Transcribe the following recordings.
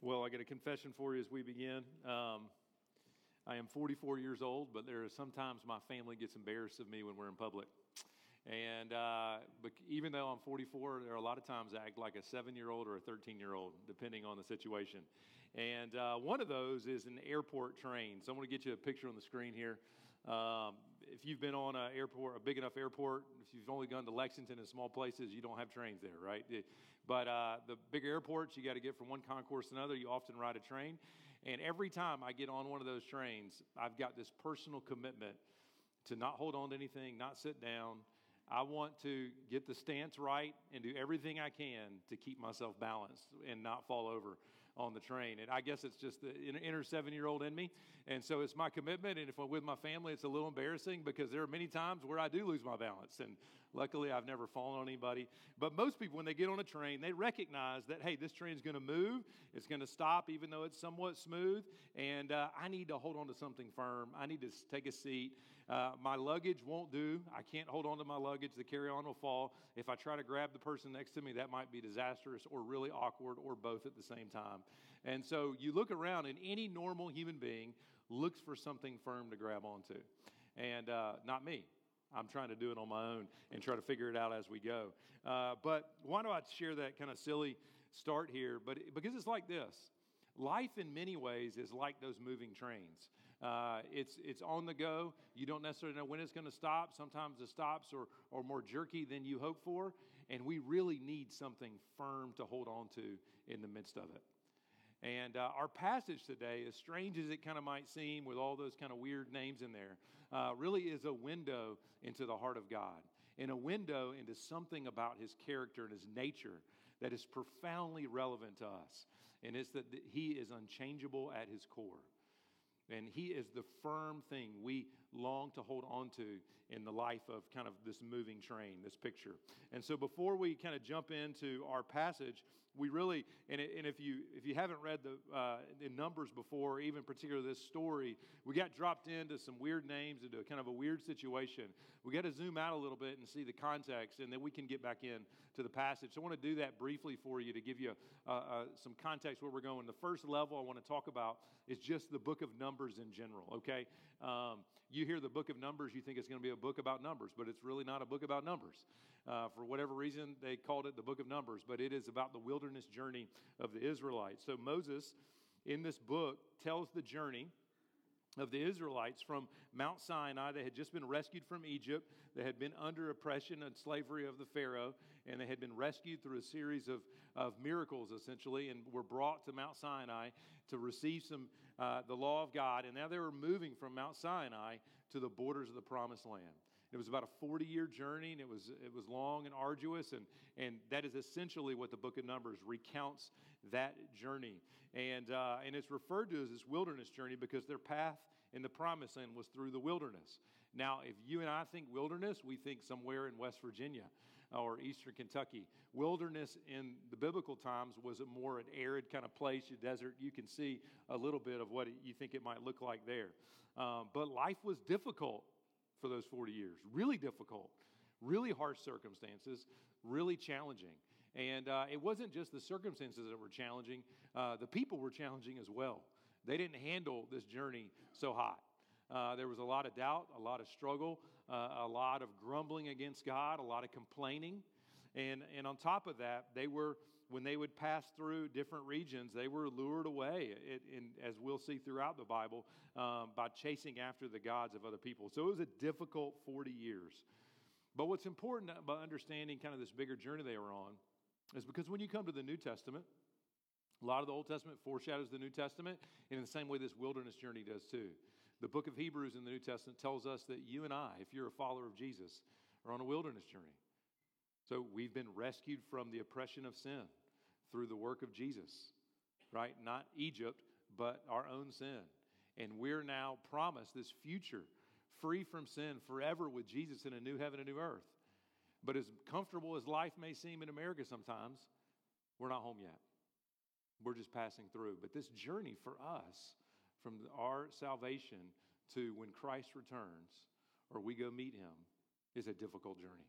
Well, I got a confession for you as we begin. Um, I am 44 years old, but there are sometimes my family gets embarrassed of me when we're in public. And uh, but even though I'm 44, there are a lot of times I act like a seven year old or a 13 year old, depending on the situation. And uh, one of those is an airport train. So I'm going to get you a picture on the screen here. Um, if you've been on an airport, a big enough airport, if you've only gone to Lexington and small places, you don't have trains there, right? But uh, the bigger airports, you got to get from one concourse to another. You often ride a train. And every time I get on one of those trains, I've got this personal commitment to not hold on to anything, not sit down I want to get the stance right and do everything I can to keep myself balanced and not fall over on the train. And I guess it's just the inner seven year old in me. And so it's my commitment. And if I'm with my family, it's a little embarrassing because there are many times where I do lose my balance. And luckily, I've never fallen on anybody. But most people, when they get on a train, they recognize that, hey, this train is going to move, it's going to stop, even though it's somewhat smooth. And uh, I need to hold on to something firm. I need to take a seat. Uh, my luggage won't do. I can't hold on to my luggage. The carry on will fall. If I try to grab the person next to me, that might be disastrous or really awkward or both at the same time. And so you look around, and any normal human being looks for something firm to grab onto. And uh, not me. I'm trying to do it on my own and try to figure it out as we go. Uh, but why do I share that kind of silly start here? But because it's like this life in many ways is like those moving trains. Uh, it's, it's on the go. You don't necessarily know when it's going to stop. Sometimes the stops are, are more jerky than you hope for. And we really need something firm to hold on to in the midst of it. And uh, our passage today, as strange as it kind of might seem with all those kind of weird names in there, uh, really is a window into the heart of God and a window into something about his character and his nature that is profoundly relevant to us. And it's that he is unchangeable at his core. And he is the firm thing we long to hold on to in the life of kind of this moving train, this picture. And so before we kind of jump into our passage, we really, and, and if, you, if you haven't read the uh, Numbers before, even particularly this story, we got dropped into some weird names, into kind of a weird situation. We got to zoom out a little bit and see the context, and then we can get back in to the passage. So I want to do that briefly for you to give you uh, uh, some context where we're going. The first level I want to talk about is just the book of Numbers in general, okay? Um, you hear the book of Numbers, you think it's going to be a book about numbers, but it's really not a book about numbers. Uh, for whatever reason, they called it the book of Numbers, but it is about the wilderness journey of the Israelites. So Moses, in this book, tells the journey of the Israelites from Mount Sinai. They had just been rescued from Egypt. They had been under oppression and slavery of the Pharaoh, and they had been rescued through a series of, of miracles, essentially, and were brought to Mount Sinai to receive some uh, the law of God. And now they were moving from Mount Sinai to the borders of the Promised Land. It was about a 40 year journey, and it was, it was long and arduous, and, and that is essentially what the book of Numbers recounts that journey. And, uh, and it's referred to as this wilderness journey because their path in the promised land was through the wilderness. Now, if you and I think wilderness, we think somewhere in West Virginia or eastern Kentucky. Wilderness in the biblical times was a more an arid kind of place, a desert. You can see a little bit of what you think it might look like there. Um, but life was difficult for those 40 years. Really difficult, really harsh circumstances, really challenging. And uh, it wasn't just the circumstances that were challenging, uh, the people were challenging as well. They didn't handle this journey so hot. Uh, there was a lot of doubt, a lot of struggle, uh, a lot of grumbling against God, a lot of complaining. And, and on top of that, they were, when they would pass through different regions, they were lured away, it, in, as we'll see throughout the Bible, um, by chasing after the gods of other people. So it was a difficult 40 years. But what's important about understanding kind of this bigger journey they were on is because when you come to the New Testament, a lot of the Old Testament foreshadows the New Testament, and in the same way, this wilderness journey does too. The book of Hebrews in the New Testament tells us that you and I, if you're a follower of Jesus, are on a wilderness journey. So we've been rescued from the oppression of sin through the work of Jesus, right? Not Egypt, but our own sin. And we're now promised this future free from sin forever with Jesus in a new heaven and new earth. But as comfortable as life may seem in America sometimes, we're not home yet. We're just passing through. But this journey for us, from our salvation to when Christ returns or we go meet him, is a difficult journey.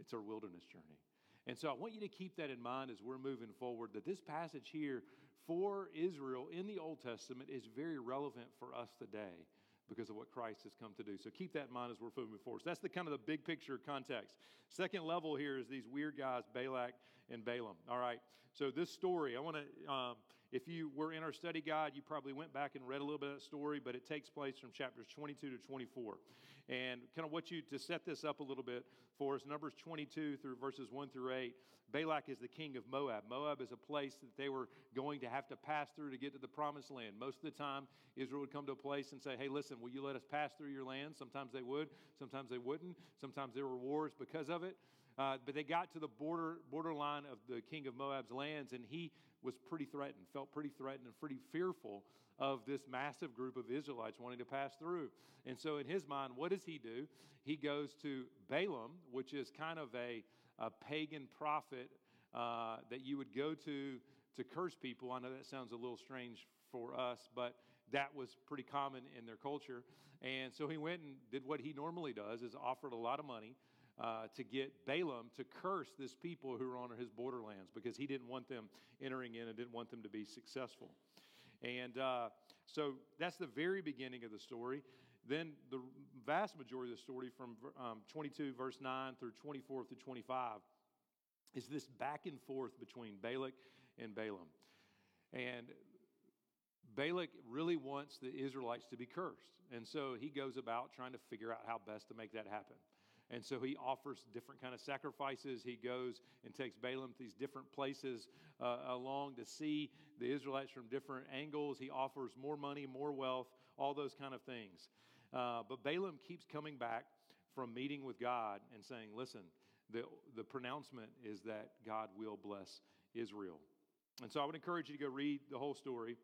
It's our wilderness journey. And so I want you to keep that in mind as we're moving forward that this passage here for Israel in the Old Testament is very relevant for us today because of what Christ has come to do. So keep that in mind as we're moving forward. So that's the kind of the big picture context. Second level here is these weird guys, Balak and Balaam. All right. So this story, I want to, um, if you were in our study guide, you probably went back and read a little bit of that story, but it takes place from chapters 22 to 24. And kind of what you, to set this up a little bit for us, Numbers 22 through verses 1 through 8, Balak is the king of Moab. Moab is a place that they were going to have to pass through to get to the promised land. Most of the time, Israel would come to a place and say, Hey, listen, will you let us pass through your land? Sometimes they would, sometimes they wouldn't. Sometimes there were wars because of it. Uh, but they got to the border borderline of the king of Moab's lands, and he was pretty threatened, felt pretty threatened and pretty fearful of this massive group of Israelites wanting to pass through. And so, in his mind, what does he do? He goes to Balaam, which is kind of a, a pagan prophet uh, that you would go to to curse people. I know that sounds a little strange for us, but that was pretty common in their culture. And so he went and did what he normally does: is offered a lot of money uh, to get Balaam to curse this people who are on his borderlands because he didn't want them entering in and didn't want them to be successful. And uh, so that's the very beginning of the story. Then the vast majority of the story from um, 22, verse 9 through 24 through 25 is this back and forth between Balak and Balaam. And Balak really wants the Israelites to be cursed. And so he goes about trying to figure out how best to make that happen. And so he offers different kind of sacrifices. He goes and takes Balaam to these different places uh, along to see the Israelites from different angles. He offers more money, more wealth, all those kind of things. Uh, but Balaam keeps coming back from meeting with God and saying, listen, the, the pronouncement is that God will bless Israel. And so I would encourage you to go read the whole story.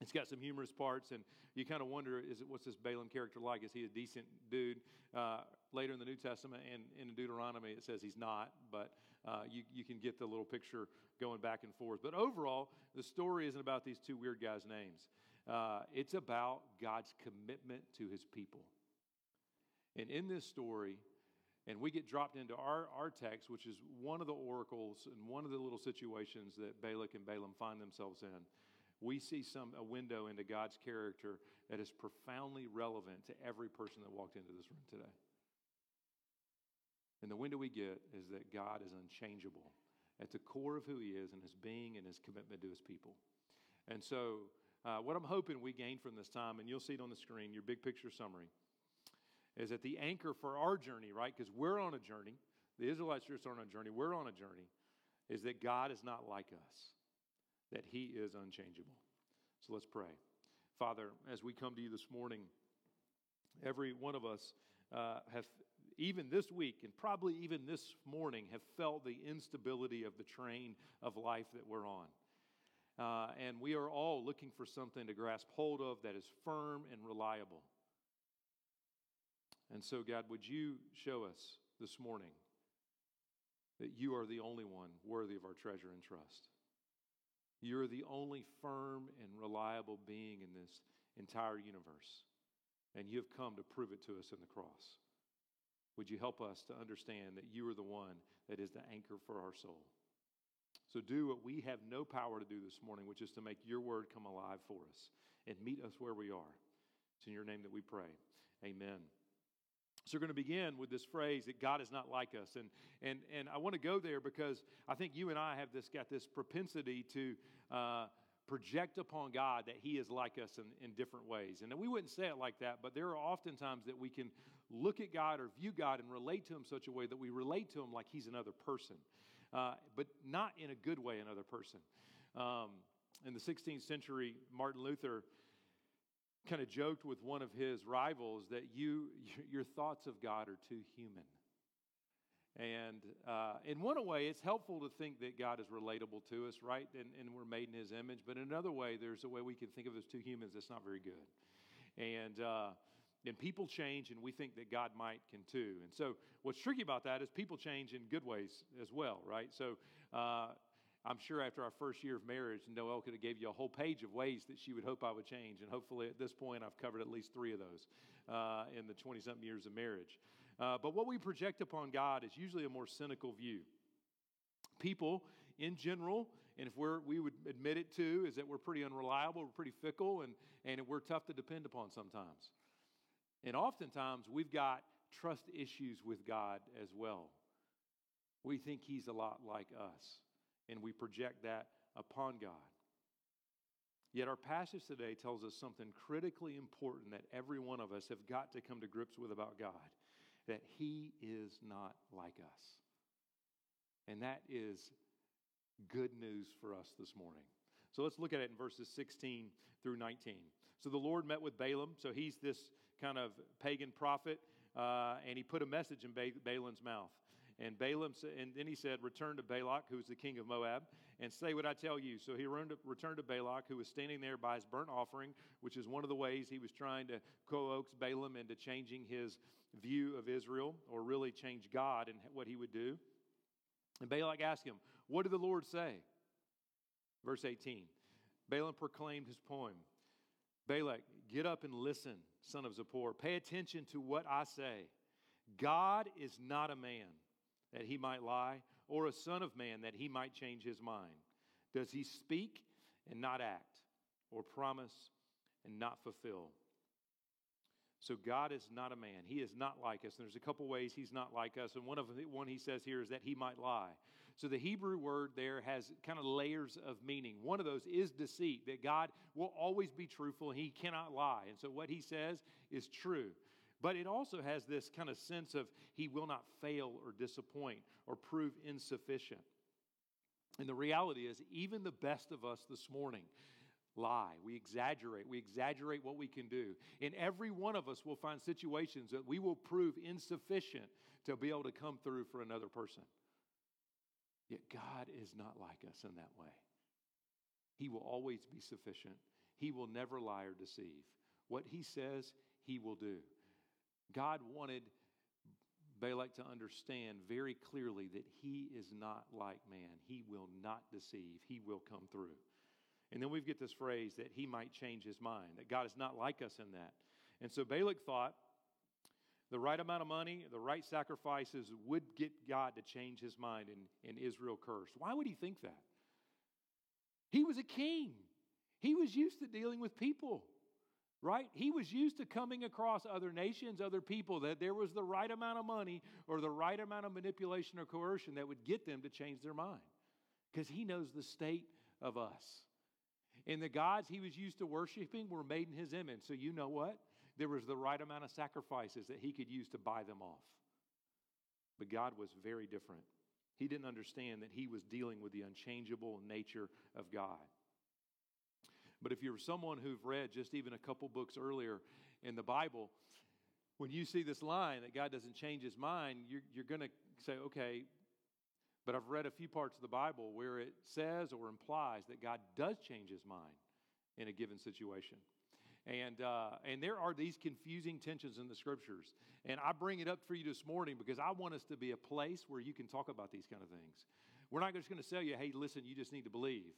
It's got some humorous parts, and you kind of wonder, is it what's this Balaam character like? Is he a decent dude? Uh, later in the New Testament and in Deuteronomy, it says he's not, but uh, you, you can get the little picture going back and forth. But overall, the story isn't about these two weird guys' names. Uh, it's about God's commitment to his people. And in this story, and we get dropped into our, our text, which is one of the oracles and one of the little situations that Balak and Balaam find themselves in we see some a window into God's character that is profoundly relevant to every person that walked into this room today. And the window we get is that God is unchangeable at the core of who He is and His being and His commitment to His people. And so, uh, what I'm hoping we gain from this time, and you'll see it on the screen, your big picture summary, is that the anchor for our journey, right? Because we're on a journey. The Israelites are on a journey. We're on a journey. Is that God is not like us that He is unchangeable. So let's pray. Father, as we come to you this morning, every one of us uh, have, even this week and probably even this morning, have felt the instability of the train of life that we're on. Uh, and we are all looking for something to grasp hold of that is firm and reliable. And so, God, would you show us this morning that you are the only one worthy of our treasure and trust? You're the only firm and reliable being in this entire universe. And you have come to prove it to us in the cross. Would you help us to understand that you are the one that is the anchor for our soul? So do what we have no power to do this morning, which is to make your word come alive for us and meet us where we are. It's in your name that we pray. Amen. So we're going to begin with this phrase that God is not like us. And, and, and I want to go there because I think you and I have this, got this propensity to uh, project upon God that he is like us in, in different ways. And we wouldn't say it like that, but there are often times that we can look at God or view God and relate to him such a way that we relate to him like he's another person, uh, but not in a good way, another person. Um, in the 16th century, Martin Luther kind of joked with one of his rivals that you your thoughts of God are too human. And uh, in one way, it's helpful to think that God is relatable to us, right? And, and we're made in His image. But in another way, there's a way we can think of as two humans that's not very good. And uh, and people change, and we think that God might can too. And so, what's tricky about that is people change in good ways as well, right? So, uh, I'm sure after our first year of marriage, Noelle could have gave you a whole page of ways that she would hope I would change. And hopefully at this point, I've covered at least three of those uh, in the 20 something years of marriage. Uh, but what we project upon God is usually a more cynical view. People in general And if we're, we would admit it too, is that we're pretty unreliable, we're pretty fickle, and, and we're tough to depend upon sometimes. And oftentimes we've got trust issues with God as well. We think He's a lot like us, and we project that upon God. Yet our passage today tells us something critically important that every one of us have got to come to grips with about God that He is not like us. And that is good news for us this morning. So let's look at it in verses 16 through 19. So the Lord met with Balaam. So he's this kind of pagan prophet, uh, and he put a message in ba- Balaam's mouth. And Balaam, and then he said, Return to Balak, who is the king of Moab, and say what I tell you. So he returned to Balak, who was standing there by his burnt offering, which is one of the ways he was trying to coax Balaam into changing his view of Israel, or really change God and what he would do. And Balak asked him, What did the Lord say? Verse 18 Balaam proclaimed his poem Balak, get up and listen, son of Zippor. Pay attention to what I say. God is not a man that he might lie, or a son of man that he might change his mind? Does he speak and not act, or promise and not fulfill? So God is not a man. He is not like us. And there's a couple ways he's not like us. And one of the one he says here is that he might lie. So the Hebrew word there has kind of layers of meaning. One of those is deceit, that God will always be truthful he cannot lie. And so what he says is true. But it also has this kind of sense of he will not fail or disappoint or prove insufficient. And the reality is, even the best of us this morning lie. We exaggerate. We exaggerate what we can do. And every one of us will find situations that we will prove insufficient to be able to come through for another person. Yet God is not like us in that way. He will always be sufficient. He will never lie or deceive. What He says, He will do. God wanted Balak to understand very clearly that he is not like man. He will not deceive, he will come through. And then we get this phrase that he might change his mind, that God is not like us in that. And so Balak thought the right amount of money, the right sacrifices would get God to change his mind and, and Israel cursed. Why would he think that? He was a king, he was used to dealing with people right? He was used to coming across other nations, other people, that there was the right amount of money or the right amount of manipulation or coercion that would get them to change their mind because he knows the state of us. And the gods he was used to worshiping were made in his image. So, you know what? There was the right amount of sacrifices that he could use to buy them off. But God was very different. He didn't understand that he was dealing with the unchangeable nature of God. But if you're someone who've read just even a couple books earlier in the Bible, when you see this line that God doesn't change his mind, you're, you're going to say, okay, but I've read a few parts of the Bible where it says or implies that God does change his mind in a given situation. And, uh, and there are these confusing tensions in the scriptures. And I bring it up for you this morning because I want us to be a place where you can talk about these kind of things. We're not just going to tell you, hey, listen, you just need to believe.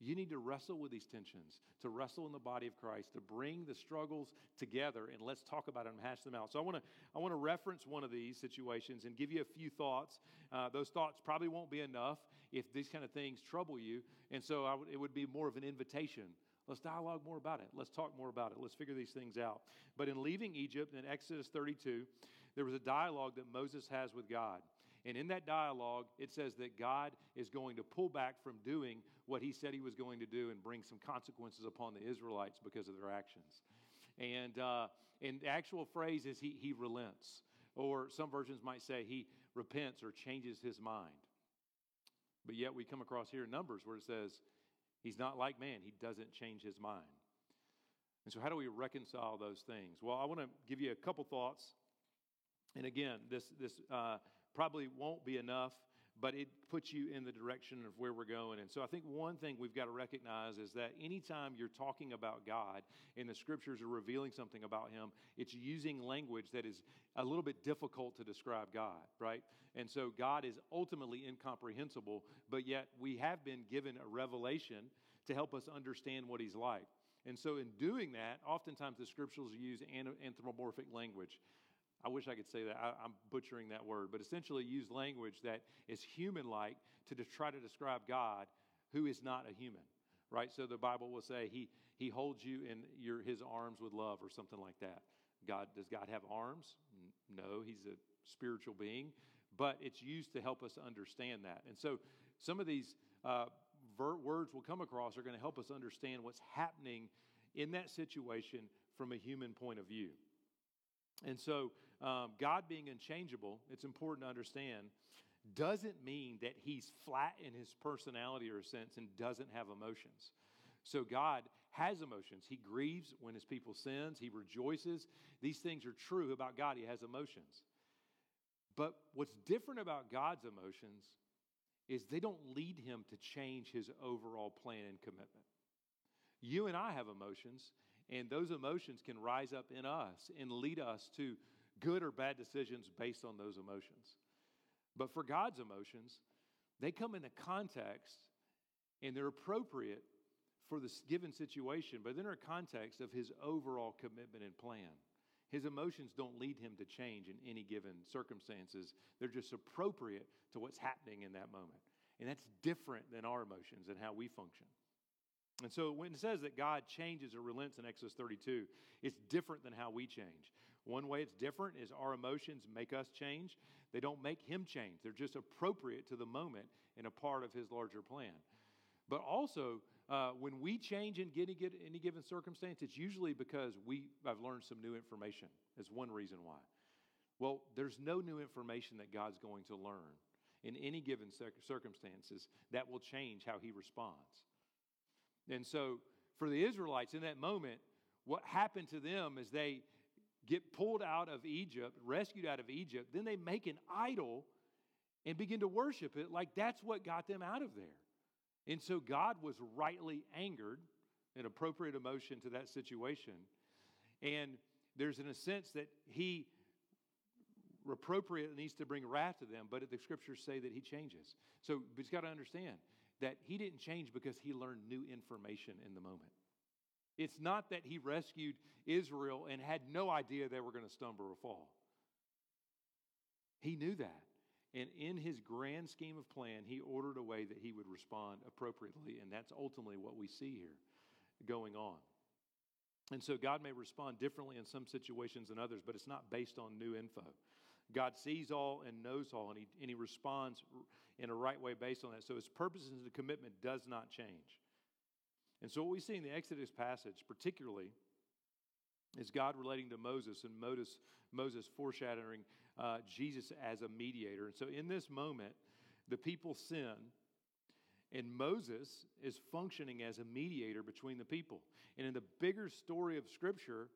You need to wrestle with these tensions, to wrestle in the body of Christ, to bring the struggles together, and let's talk about it and hash them out. So I want to I want to reference one of these situations and give you a few thoughts. Uh, those thoughts probably won't be enough if these kind of things trouble you, and so it would be more of an invitation. Let's dialogue more about it. Let's talk more about it. Let's figure these things out. But in leaving Egypt in Exodus 32, there was a dialogue that Moses has with God. And in that dialogue, it says that God is going to pull back from doing what he said he was going to do and bring some consequences upon the Israelites because of their actions. And, uh, and the actual phrase is he, he relents, or some versions might say he repents or changes his mind. But yet we come across here in Numbers where it says he's not like man, he doesn't change his mind. And so, how do we reconcile those things? Well, I want to give you a couple thoughts. And again, this, this uh, probably won't be enough, but it puts you in the direction of where we're going. And so I think one thing we've got to recognize is that anytime you're talking about God and the scriptures are revealing something about Him, it's using language that is a little bit difficult to describe God, right? And so God is ultimately incomprehensible, but yet we have been given a revelation to help us understand what He's like. And so, in doing that, oftentimes the scriptures use anthropomorphic language. I wish I could say that. I, am butchering that word, but essentially use language that is human like to try to describe God who is not a human, right? So the Bible will say he, he holds you in your, his arms with love or something like that. God, does God have arms? No, he's a spiritual being, but it's used to help us understand that. And so some of these uh, ver- words we'll come across are going to help us understand what's happening in that situation from a human point of view. And so, um, God being unchangeable, it's important to understand, doesn't mean that he's flat in his personality or sense and doesn't have emotions. So, God has emotions. He grieves when his people sins, he rejoices. These things are true about God. He has emotions. But what's different about God's emotions is they don't lead him to change his overall plan and commitment. You and I have emotions, and those emotions can rise up in us and lead us to good or bad decisions based on those emotions. But for God's emotions, they come in context and they're appropriate for this given situation, but in a context of his overall commitment and plan. His emotions don't lead him to change in any given circumstances. They're just appropriate to what's happening in that moment. And that's different than our emotions and how we function. And so when it says that God changes or relents in Exodus 32, it's different than how we change. One way it's different is our emotions make us change. They don't make him change. They're just appropriate to the moment and a part of his larger plan. But also, uh, when we change in any, any given circumstance, it's usually because we have learned some new information. That's one reason why. Well, there's no new information that God's going to learn in any given circumstances that will change how he responds. And so, for the Israelites in that moment, what happened to them is they get pulled out of Egypt, rescued out of Egypt, then they make an idol and begin to worship it like that's what got them out of there. And so God was rightly angered, an appropriate emotion to that situation. And there's in a sense that he appropriate needs to bring wrath to them, but the scriptures say that he changes. So, but you've got to understand that he didn't change because he learned new information in the moment. It's not that he rescued Israel and had no idea they were going to stumble or fall. He knew that. And in his grand scheme of plan, he ordered a way that he would respond appropriately. And that's ultimately what we see here going on. And so God may respond differently in some situations than others, but it's not based on new info. God sees all and knows all, and he, and he responds in a right way based on that. So his purposes and commitment does not change. And so what we see in the Exodus passage, particularly, is God relating to Moses and Moses, Moses foreshadowing uh, Jesus as a mediator. And so in this moment, the people sin, and Moses is functioning as a mediator between the people. And in the bigger story of Scripture,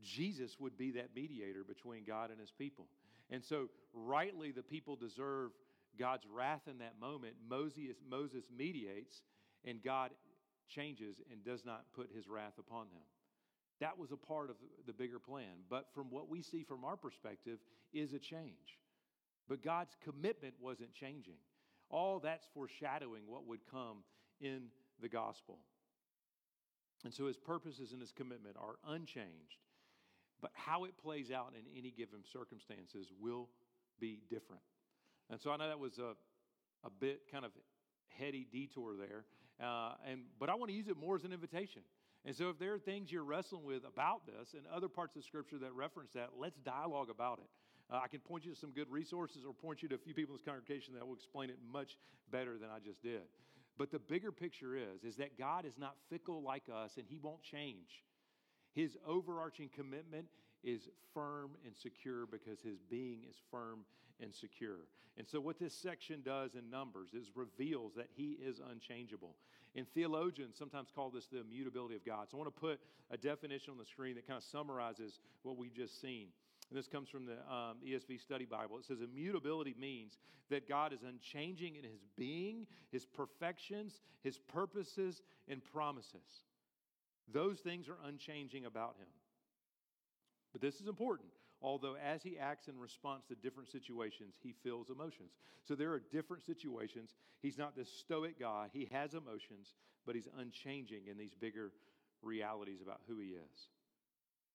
Jesus would be that mediator between God and his people. And so, rightly, the people deserve God's wrath in that moment. Moses, Moses mediates, and God changes and does not put his wrath upon them. That was a part of the bigger plan. But from what we see from our perspective, is a change. But God's commitment wasn't changing. All that's foreshadowing what would come in the gospel. And so his purposes and his commitment are unchanged. But how it plays out in any given circumstances will be different. And so I know that was a, a bit kind of heady detour there. Uh, and, but I want to use it more as an invitation. And so if there are things you're wrestling with about this and other parts of Scripture that reference that, let's dialogue about it. Uh, I can point you to some good resources or point you to a few people in this congregation that will explain it much better than I just did. But the bigger picture is, is that God is not fickle like us and he won't change. His overarching commitment is firm and secure because his being is firm and secure. And so, what this section does in Numbers is reveals that he is unchangeable. And theologians sometimes call this the immutability of God. So, I want to put a definition on the screen that kind of summarizes what we've just seen. And this comes from the um, ESV Study Bible. It says immutability means that God is unchanging in his being, his perfections, his purposes, and promises. Those things are unchanging about him. But this is important. Although, as he acts in response to different situations, he feels emotions. So, there are different situations. He's not this stoic guy. He has emotions, but he's unchanging in these bigger realities about who he is.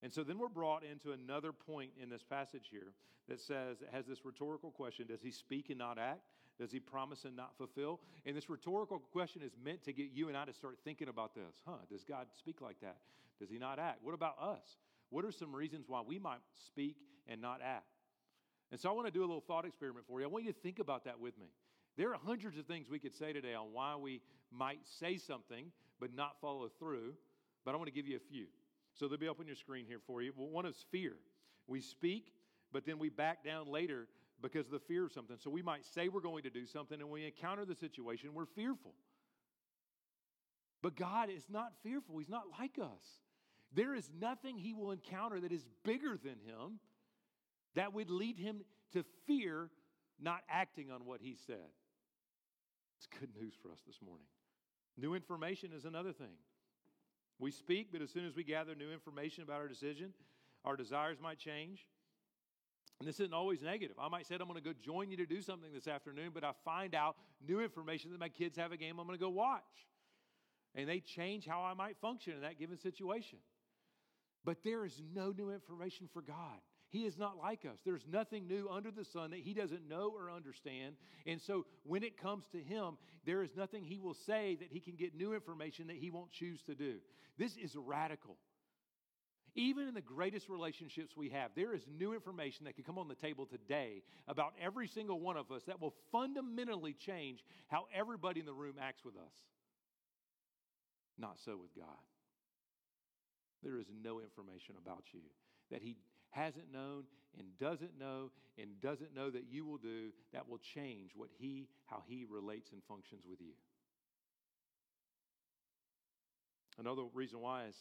And so then we're brought into another point in this passage here that says, it has this rhetorical question Does he speak and not act? Does he promise and not fulfill? And this rhetorical question is meant to get you and I to start thinking about this. Huh, does God speak like that? Does he not act? What about us? What are some reasons why we might speak and not act? And so I want to do a little thought experiment for you. I want you to think about that with me. There are hundreds of things we could say today on why we might say something but not follow through, but I want to give you a few. So they'll be up on your screen here for you. Well, one is fear. We speak, but then we back down later because of the fear of something. So we might say we're going to do something, and when we encounter the situation, we're fearful. But God is not fearful, He's not like us. There is nothing He will encounter that is bigger than Him that would lead Him to fear not acting on what He said. It's good news for us this morning. New information is another thing. We speak, but as soon as we gather new information about our decision, our desires might change. And this isn't always negative. I might say, I'm going to go join you to do something this afternoon, but I find out new information that my kids have a game I'm going to go watch. And they change how I might function in that given situation. But there is no new information for God. He is not like us. There's nothing new under the sun that He doesn't know or understand. And so when it comes to Him, there is nothing He will say that He can get new information that He won't choose to do. This is radical. Even in the greatest relationships we have, there is new information that can come on the table today about every single one of us that will fundamentally change how everybody in the room acts with us. Not so with God. There is no information about you that He hasn't known and doesn't know and doesn't know that you will do that will change what He, how He relates and functions with you. Another reason why is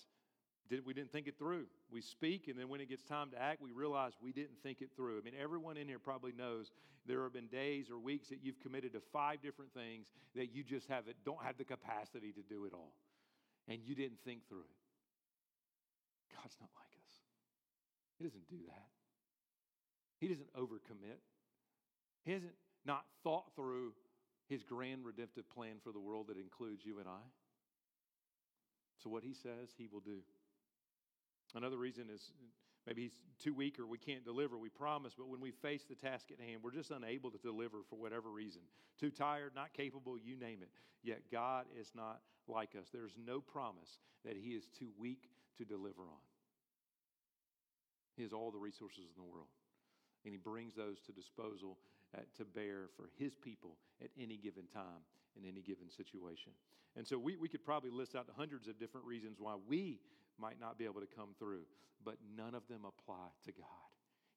did, we didn't think it through. We speak, and then when it gets time to act, we realize we didn't think it through. I mean, everyone in here probably knows there have been days or weeks that you've committed to five different things that you just have it, don't have the capacity to do it all, and you didn't think through it. God's not like us. He doesn't do that. He doesn't overcommit. He hasn't not thought through his grand redemptive plan for the world that includes you and I. So, what he says, he will do. Another reason is maybe he's too weak or we can't deliver. We promise, but when we face the task at hand, we're just unable to deliver for whatever reason. Too tired, not capable, you name it. Yet God is not like us. There's no promise that he is too weak to deliver on. He has all the resources in the world, and he brings those to disposal uh, to bear for his people at any given time in any given situation. And so we, we could probably list out hundreds of different reasons why we might not be able to come through, but none of them apply to God.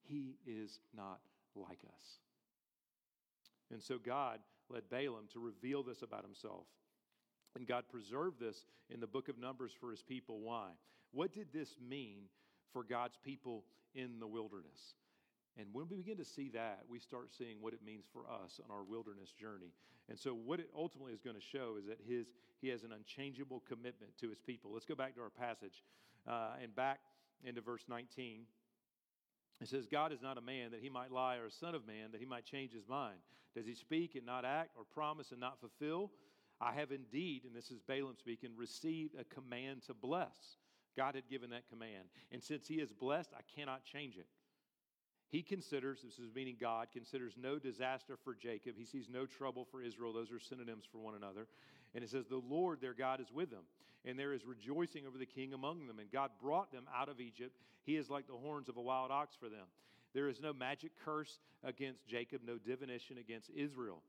He is not like us. And so God led Balaam to reveal this about himself. And God preserved this in the book of Numbers for his people. Why? What did this mean for God's people in the wilderness? And when we begin to see that, we start seeing what it means for us on our wilderness journey. And so, what it ultimately is going to show is that his, he has an unchangeable commitment to his people. Let's go back to our passage uh, and back into verse 19. It says, God is not a man that he might lie, or a son of man that he might change his mind. Does he speak and not act, or promise and not fulfill? I have indeed, and this is Balaam speaking, received a command to bless. God had given that command. And since he is blessed, I cannot change it. He considers, this is meaning God, considers no disaster for Jacob. He sees no trouble for Israel. Those are synonyms for one another. And it says, The Lord their God is with them, and there is rejoicing over the king among them. And God brought them out of Egypt. He is like the horns of a wild ox for them. There is no magic curse against Jacob, no divination against Israel.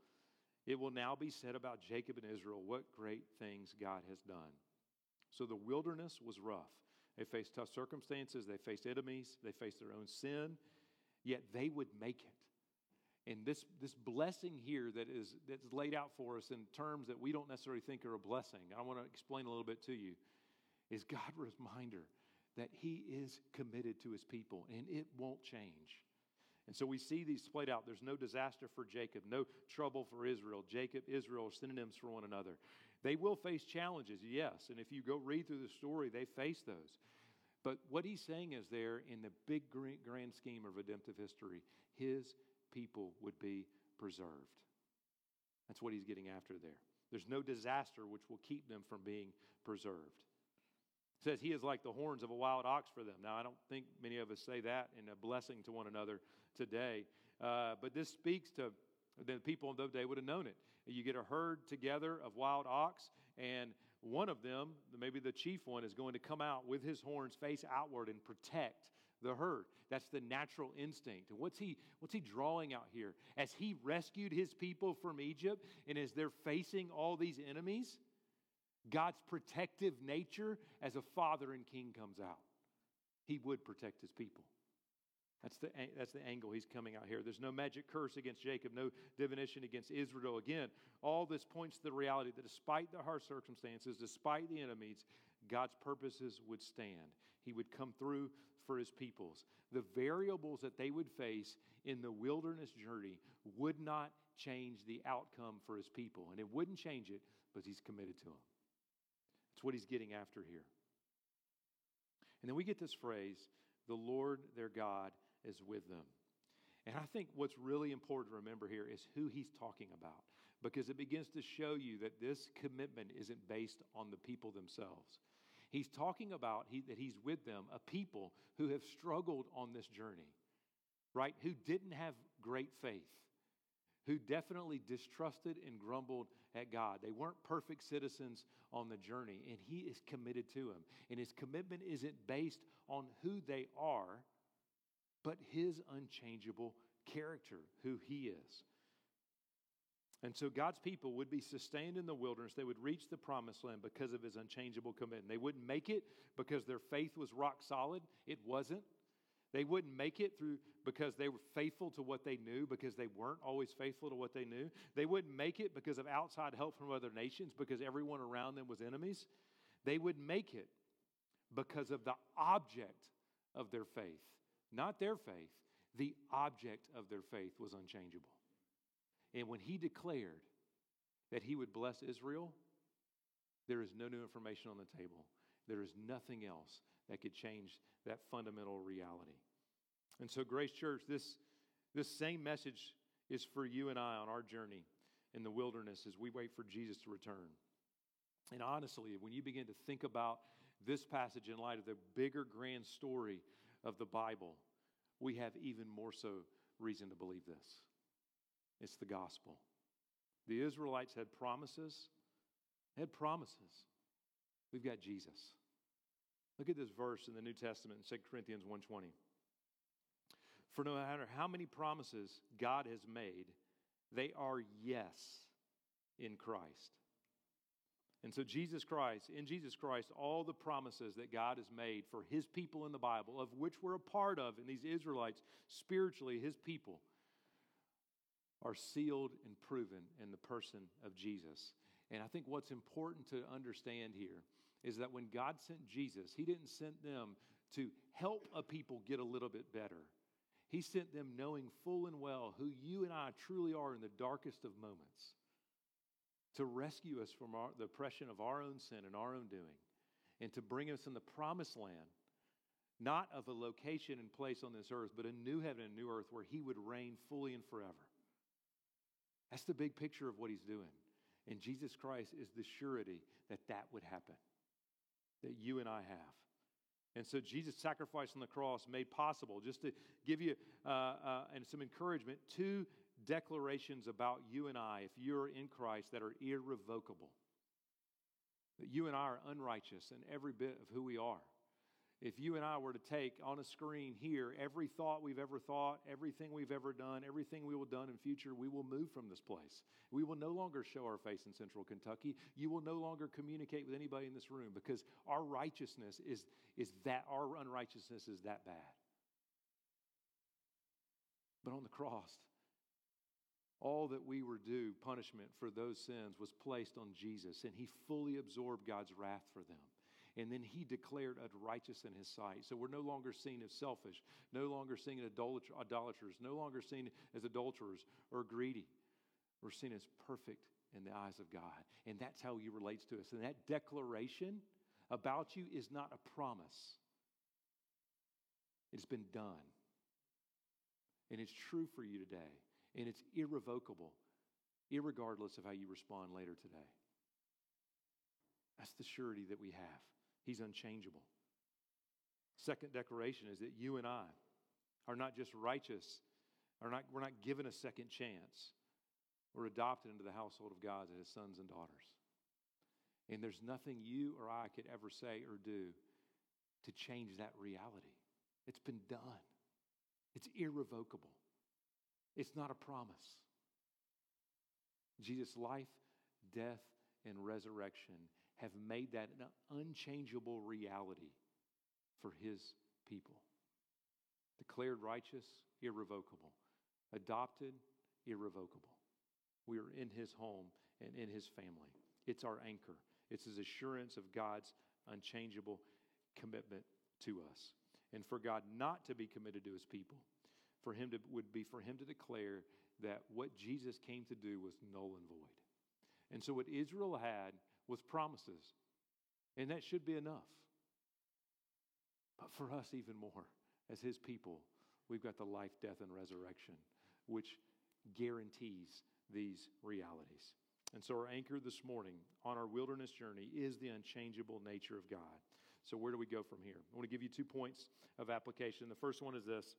It will now be said about Jacob and Israel, what great things God has done. So the wilderness was rough. They faced tough circumstances, they faced enemies, they faced their own sin yet they would make it. And this, this blessing here that is that's laid out for us in terms that we don't necessarily think are a blessing, I want to explain a little bit to you, is God reminder that He is committed to His people and it won't change. And so we see these played out. There's no disaster for Jacob, no trouble for Israel. Jacob, Israel are synonyms for one another. They will face challenges, yes. And if you go read through the story, they face those. But what he's saying is there, in the big grand scheme of redemptive history, his people would be preserved. That's what he's getting after there. There's no disaster which will keep them from being preserved. It says he is like the horns of a wild ox for them. Now, I don't think many of us say that in a blessing to one another today, uh, but this speaks to the people of the day would have known it. You get a herd together of wild ox, and one of them, maybe the chief one, is going to come out with his horns face outward and protect the herd. That's the natural instinct. And what's he, what's he drawing out here? As he rescued his people from Egypt and as they're facing all these enemies, God's protective nature as a father and king comes out. He would protect his people. That's the, that's the angle he's coming out here. There's no magic curse against Jacob, no divination against Israel. Again, all this points to the reality that despite the harsh circumstances, despite the enemies, God's purposes would stand. He would come through for his peoples. The variables that they would face in the wilderness journey would not change the outcome for his people. And it wouldn't change it, but he's committed to them. That's what he's getting after here. And then we get this phrase the Lord their God is with them. And I think what's really important to remember here is who he's talking about because it begins to show you that this commitment isn't based on the people themselves. He's talking about he, that he's with them, a people who have struggled on this journey, right? Who didn't have great faith, who definitely distrusted and grumbled at God. They weren't perfect citizens on the journey, and he is committed to them. And his commitment isn't based on who they are, but his unchangeable character, who he is. And so God's people would be sustained in the wilderness. They would reach the promised land because of his unchangeable commitment. They wouldn't make it because their faith was rock solid. It wasn't. They wouldn't make it through because they were faithful to what they knew, because they weren't always faithful to what they knew. They wouldn't make it because of outside help from other nations, because everyone around them was enemies. They would make it because of the object of their faith, not their faith. The object of their faith was unchangeable. And when he declared that he would bless Israel, there is no new information on the table. There is nothing else that could change that fundamental reality. And so, Grace Church, this, this same message is for you and I on our journey in the wilderness as we wait for Jesus to return. And honestly, when you begin to think about this passage in light of the bigger grand story of the Bible, we have even more so reason to believe this. It's the gospel. The Israelites had promises, had promises. We've got Jesus. Look at this verse in the New Testament in 2 Corinthians 1:20. For no matter how many promises God has made, they are yes in Christ. And so, Jesus Christ, in Jesus Christ, all the promises that God has made for his people in the Bible, of which we're a part of, and these Israelites, spiritually, his people, are sealed and proven in the person of Jesus. And I think what's important to understand here is that when God sent Jesus, He didn't send them to help a people get a little bit better. He sent them knowing full and well who you and I truly are in the darkest of moments to rescue us from our, the oppression of our own sin and our own doing, and to bring us in the promised land, not of a location and place on this earth, but a new heaven and new earth where He would reign fully and forever. That's the big picture of what he's doing. And Jesus Christ is the surety that that would happen, that you and I have. And so Jesus' sacrifice on the cross made possible, just to give you uh, uh, and some encouragement, two declarations about you and I, if you're in Christ, that are irrevocable. That you and I are unrighteous in every bit of who we are. If you and I were to take on a screen here every thought we've ever thought, everything we've ever done, everything we will done in future, we will move from this place. We will no longer show our face in central Kentucky. You will no longer communicate with anybody in this room because our righteousness is, is that our unrighteousness is that bad. But on the cross, all that we were due, punishment for those sins, was placed on Jesus, and he fully absorbed God's wrath for them and then he declared us righteous in his sight. So we're no longer seen as selfish, no longer seen as idolaters, no longer seen as adulterers or greedy. We're seen as perfect in the eyes of God. And that's how he relates to us. And that declaration about you is not a promise, it's been done. And it's true for you today. And it's irrevocable, regardless of how you respond later today. That's the surety that we have. He's unchangeable. Second declaration is that you and I are not just righteous, are not, we're not given a second chance, We're adopted into the household of God as his sons and daughters. And there's nothing you or I could ever say or do to change that reality. It's been done, it's irrevocable, it's not a promise. Jesus' life, death, and resurrection have made that an unchangeable reality for his people. Declared righteous, irrevocable. Adopted, irrevocable. We are in his home and in his family. It's our anchor, it's his assurance of God's unchangeable commitment to us. And for God not to be committed to his people, for him to, would be for him to declare that what Jesus came to do was null and void. And so, what Israel had was promises, and that should be enough. But for us, even more, as his people, we've got the life, death, and resurrection, which guarantees these realities. And so, our anchor this morning on our wilderness journey is the unchangeable nature of God. So, where do we go from here? I want to give you two points of application. The first one is this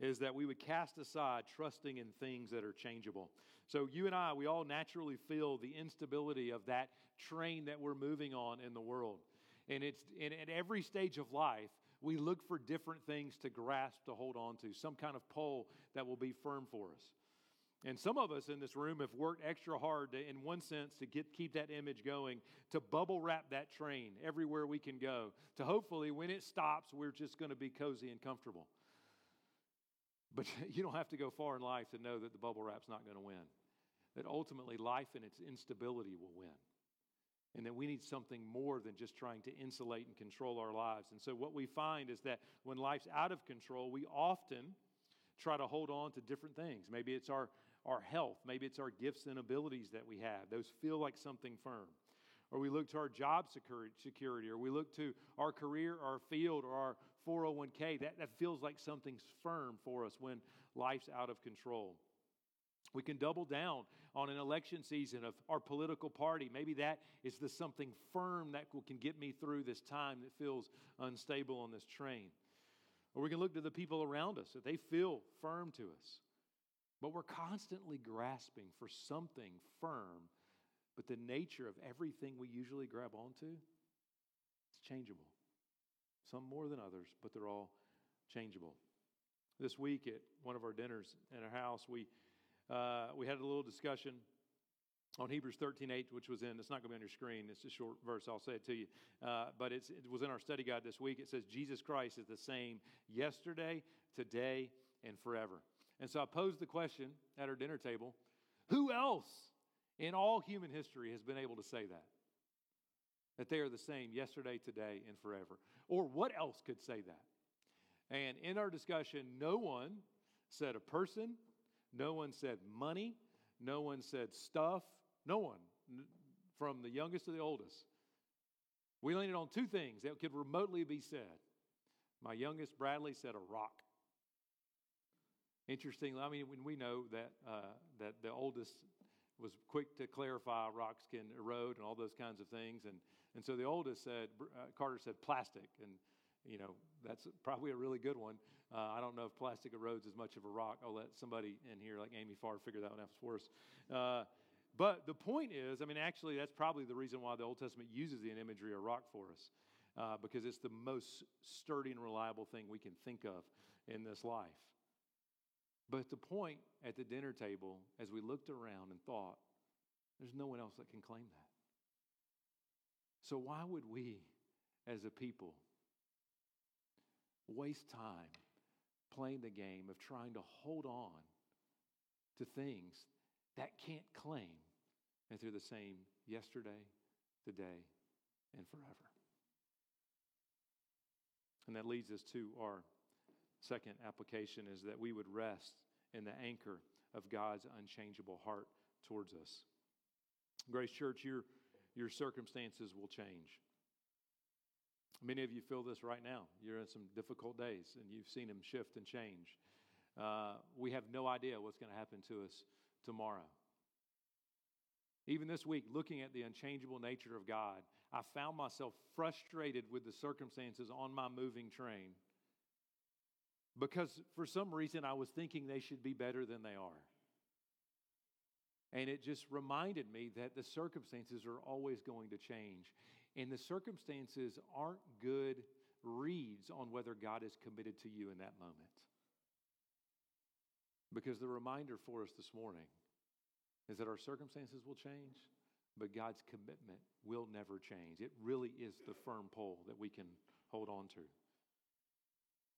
is that we would cast aside trusting in things that are changeable. So, you and I, we all naturally feel the instability of that train that we're moving on in the world. And it's and at every stage of life, we look for different things to grasp, to hold on to, some kind of pole that will be firm for us. And some of us in this room have worked extra hard, to, in one sense, to get, keep that image going, to bubble wrap that train everywhere we can go, to hopefully, when it stops, we're just going to be cozy and comfortable. But you don't have to go far in life to know that the bubble wrap's not going to win. That ultimately, life and its instability will win and that we need something more than just trying to insulate and control our lives. And so, what we find is that when life's out of control, we often try to hold on to different things. Maybe it's our, our health, maybe it's our gifts and abilities that we have, those feel like something firm. Or we look to our job security, or we look to our career, our field, or our 401k. That, that feels like something's firm for us when life's out of control. We can double down on an election season of our political party. Maybe that is the something firm that can get me through this time that feels unstable on this train. Or we can look to the people around us that they feel firm to us. But we're constantly grasping for something firm, but the nature of everything we usually grab onto, it's changeable. Some more than others, but they're all changeable. This week at one of our dinners in our house, we uh, we had a little discussion on Hebrews 13 8, which was in, it's not going to be on your screen, it's a short verse, I'll say it to you. Uh, but it was in our study guide this week. It says, Jesus Christ is the same yesterday, today, and forever. And so I posed the question at our dinner table who else in all human history has been able to say that? That they are the same yesterday, today, and forever. Or what else could say that? And in our discussion, no one said a person, no one said money. No one said stuff. No one, from the youngest to the oldest. We landed on two things that could remotely be said. My youngest, Bradley, said a rock. Interestingly, I mean, when we know that, uh, that the oldest was quick to clarify rocks can erode and all those kinds of things. And, and so the oldest said, uh, Carter said plastic. And, you know, that's probably a really good one. Uh, I don't know if plastic erodes as much of a rock. I'll let somebody in here, like Amy Farr, figure that one out for us. Uh, but the point is, I mean, actually, that's probably the reason why the Old Testament uses the imagery of rock for us, uh, because it's the most sturdy and reliable thing we can think of in this life. But the point at the dinner table, as we looked around and thought, there's no one else that can claim that. So, why would we, as a people, waste time playing the game of trying to hold on to things that can't claim and they're the same yesterday, today, and forever. And that leads us to our second application is that we would rest in the anchor of God's unchangeable heart towards us. Grace Church, your, your circumstances will change. Many of you feel this right now. You're in some difficult days and you've seen them shift and change. Uh, we have no idea what's going to happen to us tomorrow. Even this week, looking at the unchangeable nature of God, I found myself frustrated with the circumstances on my moving train because for some reason I was thinking they should be better than they are. And it just reminded me that the circumstances are always going to change. And the circumstances aren't good reads on whether God is committed to you in that moment. Because the reminder for us this morning is that our circumstances will change, but God's commitment will never change. It really is the firm pole that we can hold on to.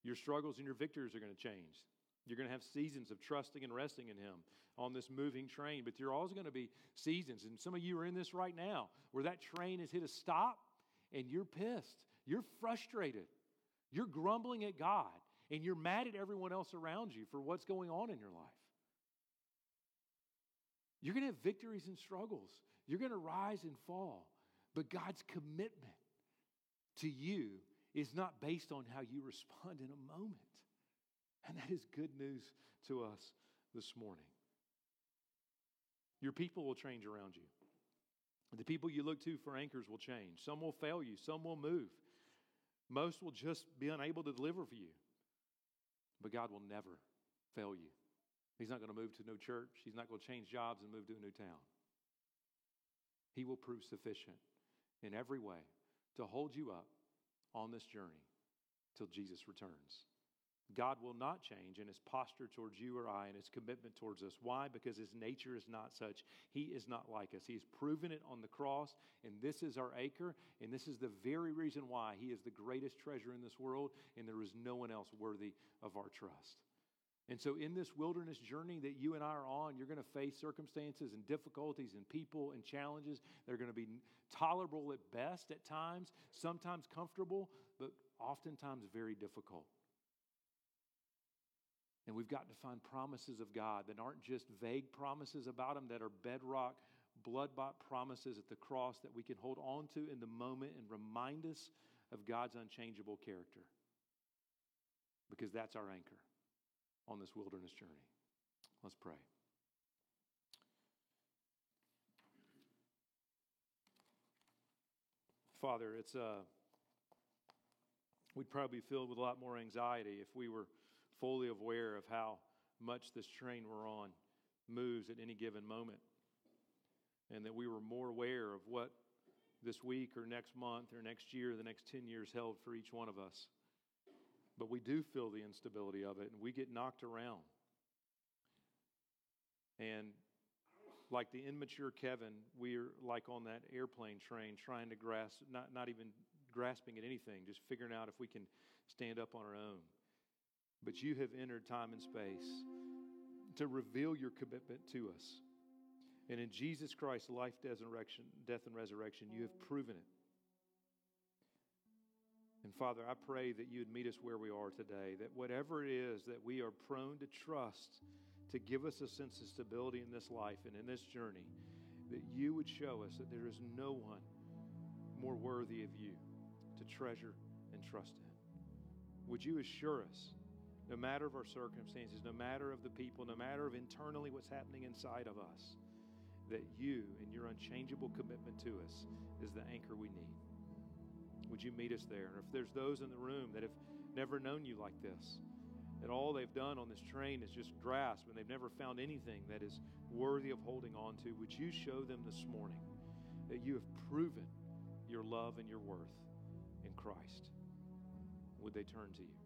Your struggles and your victories are going to change. You're going to have seasons of trusting and resting in Him on this moving train, but there are also going to be seasons, and some of you are in this right now, where that train has hit a stop and you're pissed. You're frustrated. You're grumbling at God, and you're mad at everyone else around you for what's going on in your life. You're going to have victories and struggles. You're going to rise and fall. But God's commitment to you is not based on how you respond in a moment. And that is good news to us this morning. Your people will change around you. The people you look to for anchors will change. Some will fail you, some will move. Most will just be unable to deliver for you. But God will never fail you. He's not going to move to a new church, He's not going to change jobs and move to a new town. He will prove sufficient in every way to hold you up on this journey till Jesus returns. God will not change in his posture towards you or I and his commitment towards us. Why? Because his nature is not such. He is not like us. He's proven it on the cross, and this is our anchor, and this is the very reason why he is the greatest treasure in this world, and there is no one else worthy of our trust. And so, in this wilderness journey that you and I are on, you're going to face circumstances and difficulties and people and challenges. They're going to be tolerable at best at times, sometimes comfortable, but oftentimes very difficult. And we've got to find promises of God that aren't just vague promises about Him, that are bedrock, blood bought promises at the cross that we can hold on to in the moment and remind us of God's unchangeable character. Because that's our anchor on this wilderness journey. Let's pray. Father, it's uh, we'd probably be filled with a lot more anxiety if we were fully aware of how much this train we're on moves at any given moment. And that we were more aware of what this week or next month or next year, or the next 10 years held for each one of us. But we do feel the instability of it and we get knocked around. And like the immature Kevin, we're like on that airplane train trying to grasp, not, not even grasping at anything, just figuring out if we can stand up on our own. But you have entered time and space to reveal your commitment to us. And in Jesus Christ's life, resurrection, death and resurrection, you have proven it. And Father, I pray that you would meet us where we are today, that whatever it is that we are prone to trust to give us a sense of stability in this life and in this journey, that you would show us that there is no one more worthy of you to treasure and trust in. Would you assure us no matter of our circumstances, no matter of the people, no matter of internally what's happening inside of us, that you and your unchangeable commitment to us is the anchor we need. Would you meet us there? And if there's those in the room that have never known you like this, that all they've done on this train is just grasp and they've never found anything that is worthy of holding on to, would you show them this morning that you have proven your love and your worth in Christ? Would they turn to you?